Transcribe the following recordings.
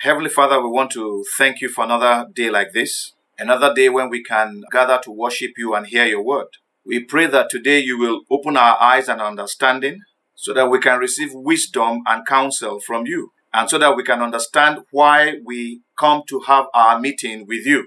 Heavenly Father, we want to thank you for another day like this, another day when we can gather to worship you and hear your word. We pray that today you will open our eyes and understanding so that we can receive wisdom and counsel from you, and so that we can understand why we come to have our meeting with you.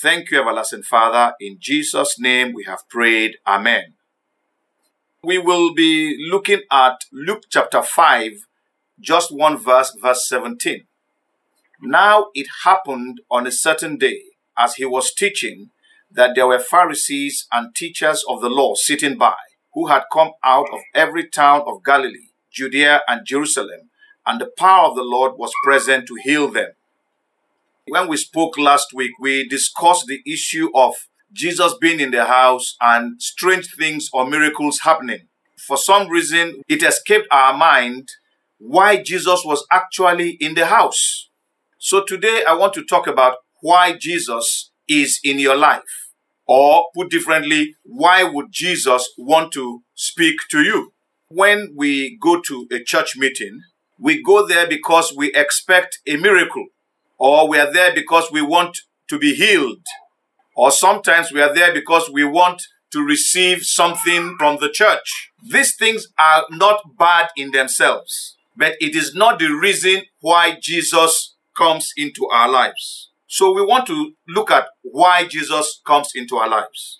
Thank you, everlasting Father. In Jesus' name we have prayed. Amen. We will be looking at Luke chapter 5, just one verse, verse 17. Now it happened on a certain day, as he was teaching, that there were Pharisees and teachers of the law sitting by, who had come out of every town of Galilee, Judea, and Jerusalem, and the power of the Lord was present to heal them. When we spoke last week, we discussed the issue of Jesus being in the house and strange things or miracles happening. For some reason, it escaped our mind why Jesus was actually in the house. So today I want to talk about why Jesus is in your life. Or put differently, why would Jesus want to speak to you? When we go to a church meeting, we go there because we expect a miracle, or we are there because we want to be healed, or sometimes we are there because we want to receive something from the church. These things are not bad in themselves, but it is not the reason why Jesus comes into our lives. So we want to look at why Jesus comes into our lives.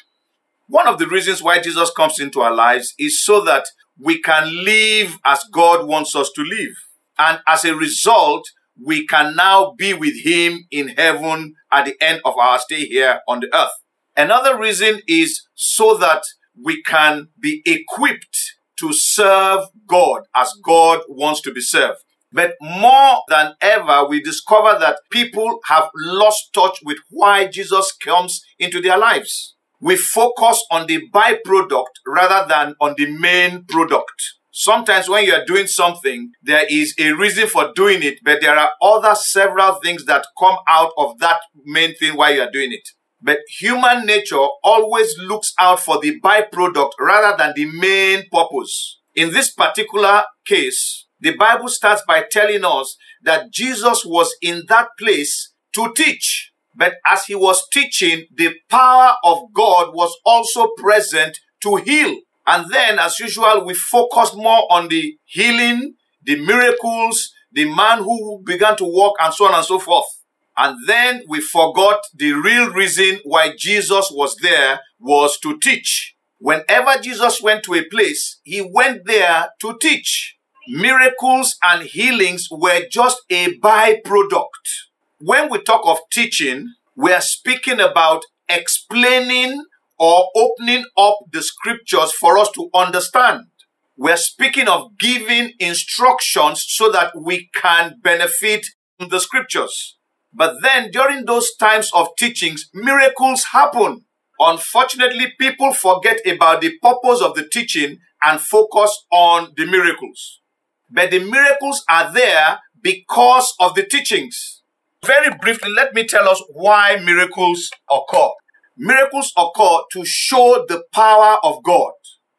One of the reasons why Jesus comes into our lives is so that we can live as God wants us to live. And as a result, we can now be with Him in heaven at the end of our stay here on the earth. Another reason is so that we can be equipped to serve God as God wants to be served. But more than ever, we discover that people have lost touch with why Jesus comes into their lives. We focus on the byproduct rather than on the main product. Sometimes when you are doing something, there is a reason for doing it, but there are other several things that come out of that main thing why you are doing it. But human nature always looks out for the byproduct rather than the main purpose. In this particular case, the Bible starts by telling us that Jesus was in that place to teach. But as he was teaching, the power of God was also present to heal. And then, as usual, we focused more on the healing, the miracles, the man who began to walk, and so on and so forth. And then we forgot the real reason why Jesus was there was to teach. Whenever Jesus went to a place, he went there to teach. Miracles and healings were just a byproduct. When we talk of teaching, we are speaking about explaining or opening up the scriptures for us to understand. We're speaking of giving instructions so that we can benefit from the scriptures. But then during those times of teachings, miracles happen. Unfortunately, people forget about the purpose of the teaching and focus on the miracles. But the miracles are there because of the teachings. Very briefly, let me tell us why miracles occur. Miracles occur to show the power of God.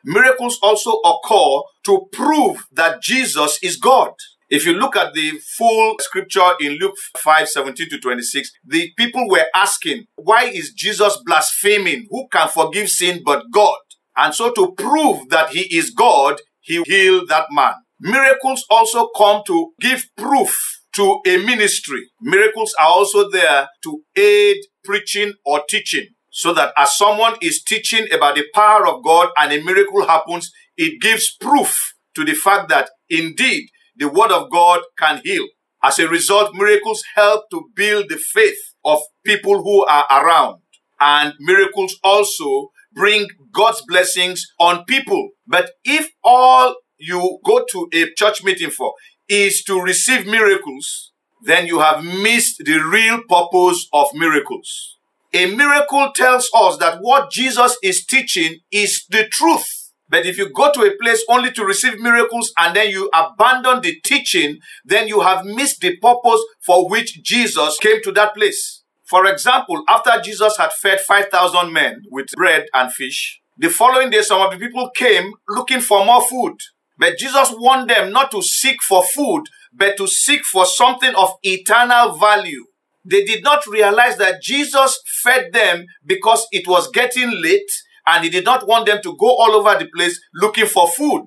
Miracles also occur to prove that Jesus is God. If you look at the full scripture in Luke 5 17 to 26, the people were asking, Why is Jesus blaspheming? Who can forgive sin but God? And so, to prove that he is God, he healed that man. Miracles also come to give proof to a ministry. Miracles are also there to aid preaching or teaching. So that as someone is teaching about the power of God and a miracle happens, it gives proof to the fact that indeed the word of God can heal. As a result, miracles help to build the faith of people who are around. And miracles also bring God's blessings on people. But if all you go to a church meeting for is to receive miracles, then you have missed the real purpose of miracles. A miracle tells us that what Jesus is teaching is the truth. But if you go to a place only to receive miracles and then you abandon the teaching, then you have missed the purpose for which Jesus came to that place. For example, after Jesus had fed 5,000 men with bread and fish, the following day some of the people came looking for more food. But Jesus warned them not to seek for food, but to seek for something of eternal value. They did not realize that Jesus fed them because it was getting late and he did not want them to go all over the place looking for food.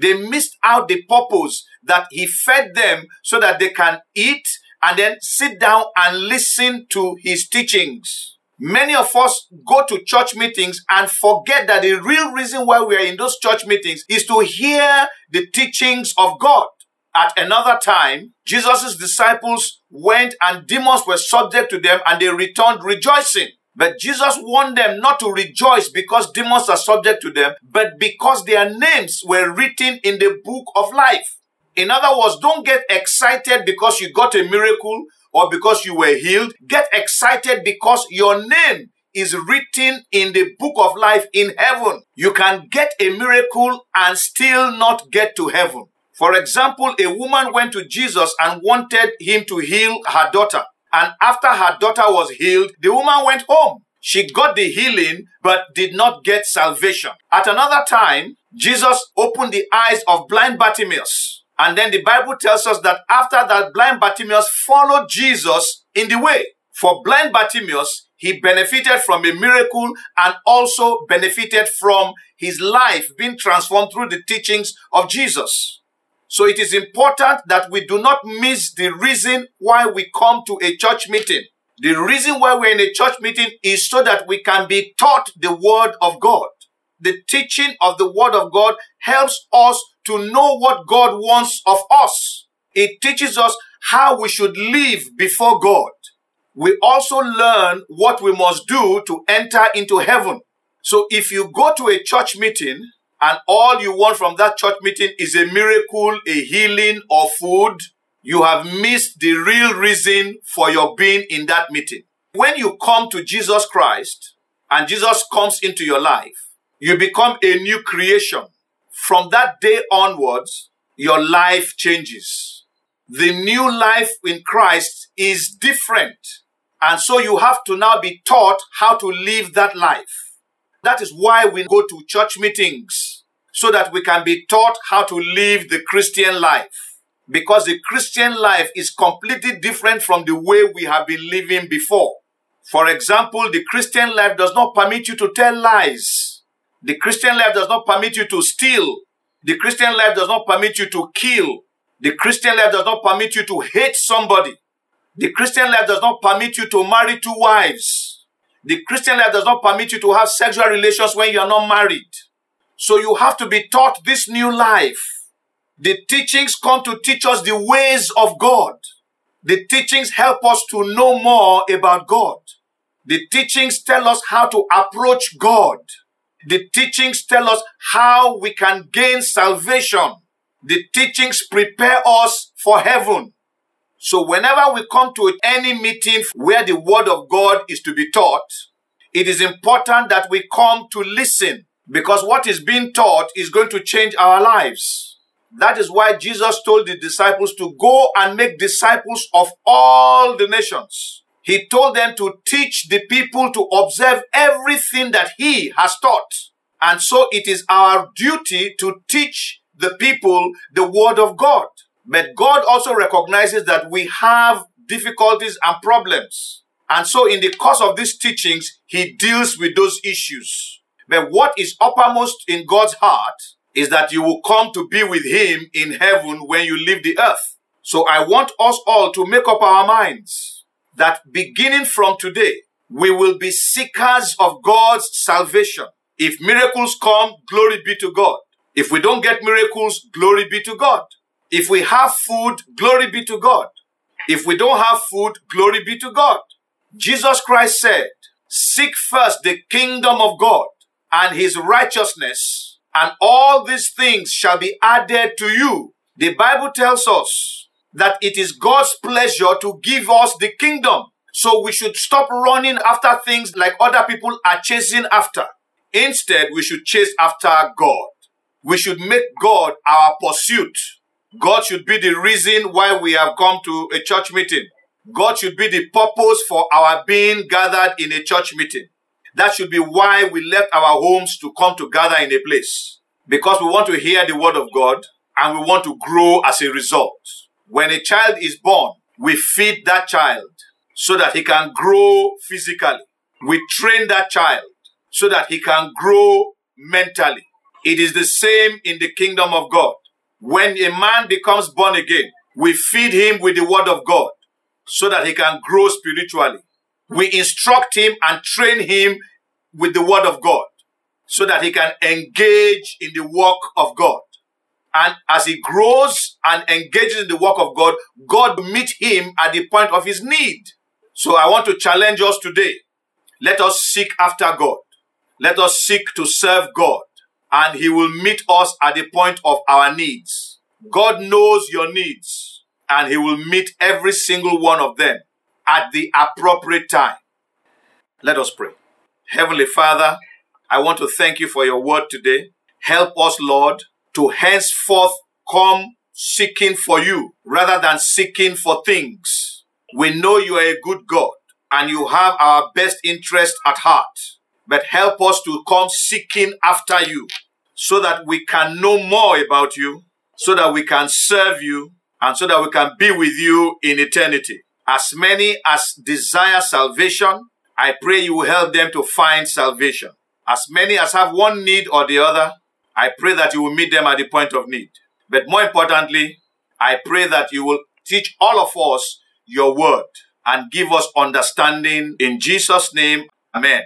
They missed out the purpose that he fed them so that they can eat and then sit down and listen to his teachings. Many of us go to church meetings and forget that the real reason why we are in those church meetings is to hear the teachings of God. At another time, Jesus' disciples went and demons were subject to them and they returned rejoicing. But Jesus warned them not to rejoice because demons are subject to them, but because their names were written in the book of life. In other words, don't get excited because you got a miracle or because you were healed. Get excited because your name is written in the book of life in heaven. You can get a miracle and still not get to heaven. For example, a woman went to Jesus and wanted him to heal her daughter. And after her daughter was healed, the woman went home. She got the healing, but did not get salvation. At another time, Jesus opened the eyes of blind Bartimaeus. And then the Bible tells us that after that, blind Bartimaeus followed Jesus in the way. For blind Bartimaeus, he benefited from a miracle and also benefited from his life being transformed through the teachings of Jesus. So it is important that we do not miss the reason why we come to a church meeting. The reason why we're in a church meeting is so that we can be taught the word of God. The teaching of the word of God helps us to know what God wants of us. It teaches us how we should live before God. We also learn what we must do to enter into heaven. So if you go to a church meeting and all you want from that church meeting is a miracle, a healing, or food, you have missed the real reason for your being in that meeting. When you come to Jesus Christ and Jesus comes into your life, you become a new creation. From that day onwards, your life changes. The new life in Christ is different. And so you have to now be taught how to live that life. That is why we go to church meetings so that we can be taught how to live the Christian life. Because the Christian life is completely different from the way we have been living before. For example, the Christian life does not permit you to tell lies. The Christian life does not permit you to steal. The Christian life does not permit you to kill. The Christian life does not permit you to hate somebody. The Christian life does not permit you to marry two wives. The Christian life does not permit you to have sexual relations when you are not married. So you have to be taught this new life. The teachings come to teach us the ways of God. The teachings help us to know more about God. The teachings tell us how to approach God. The teachings tell us how we can gain salvation. The teachings prepare us for heaven. So whenever we come to any meeting where the word of God is to be taught, it is important that we come to listen because what is being taught is going to change our lives. That is why Jesus told the disciples to go and make disciples of all the nations. He told them to teach the people to observe everything that he has taught. And so it is our duty to teach the people the word of God. But God also recognizes that we have difficulties and problems. And so in the course of these teachings, he deals with those issues. But what is uppermost in God's heart is that you will come to be with him in heaven when you leave the earth. So I want us all to make up our minds that beginning from today, we will be seekers of God's salvation. If miracles come, glory be to God. If we don't get miracles, glory be to God. If we have food, glory be to God. If we don't have food, glory be to God. Jesus Christ said, Seek first the kingdom of God and his righteousness, and all these things shall be added to you. The Bible tells us that it is God's pleasure to give us the kingdom. So we should stop running after things like other people are chasing after. Instead, we should chase after God. We should make God our pursuit. God should be the reason why we have come to a church meeting. God should be the purpose for our being gathered in a church meeting. That should be why we left our homes to come to gather in a place. Because we want to hear the word of God. and we want to grow as a result. When a child is born, we feed that child so that he can grow physically. We train that child so that he can grow mentally. It is the same in the kingdom of God. When a man becomes born again, we feed him with the word of God so that he can grow spiritually. We instruct him and train him with the word of God so that he can engage in the work of God. And as he grows and engages in the work of God, God meet him at the point of his need. So I want to challenge us today. Let us seek after God. Let us seek to serve God and he will meet us at the point of our needs. God knows your needs and he will meet every single one of them at the appropriate time. Let us pray. Heavenly Father, I want to thank you for your word today. Help us, Lord, to henceforth come seeking for you rather than seeking for things. We know you are a good God and you have our best interest at heart, but help us to come seeking after you so that we can know more about you, so that we can serve you, and so that we can be with you in eternity. As many as desire salvation, I pray you will help them to find salvation. As many as have one need or the other, I pray that you will meet them at the point of need. But more importantly, I pray that you will teach all of us your word and give us understanding in Jesus' name. Amen.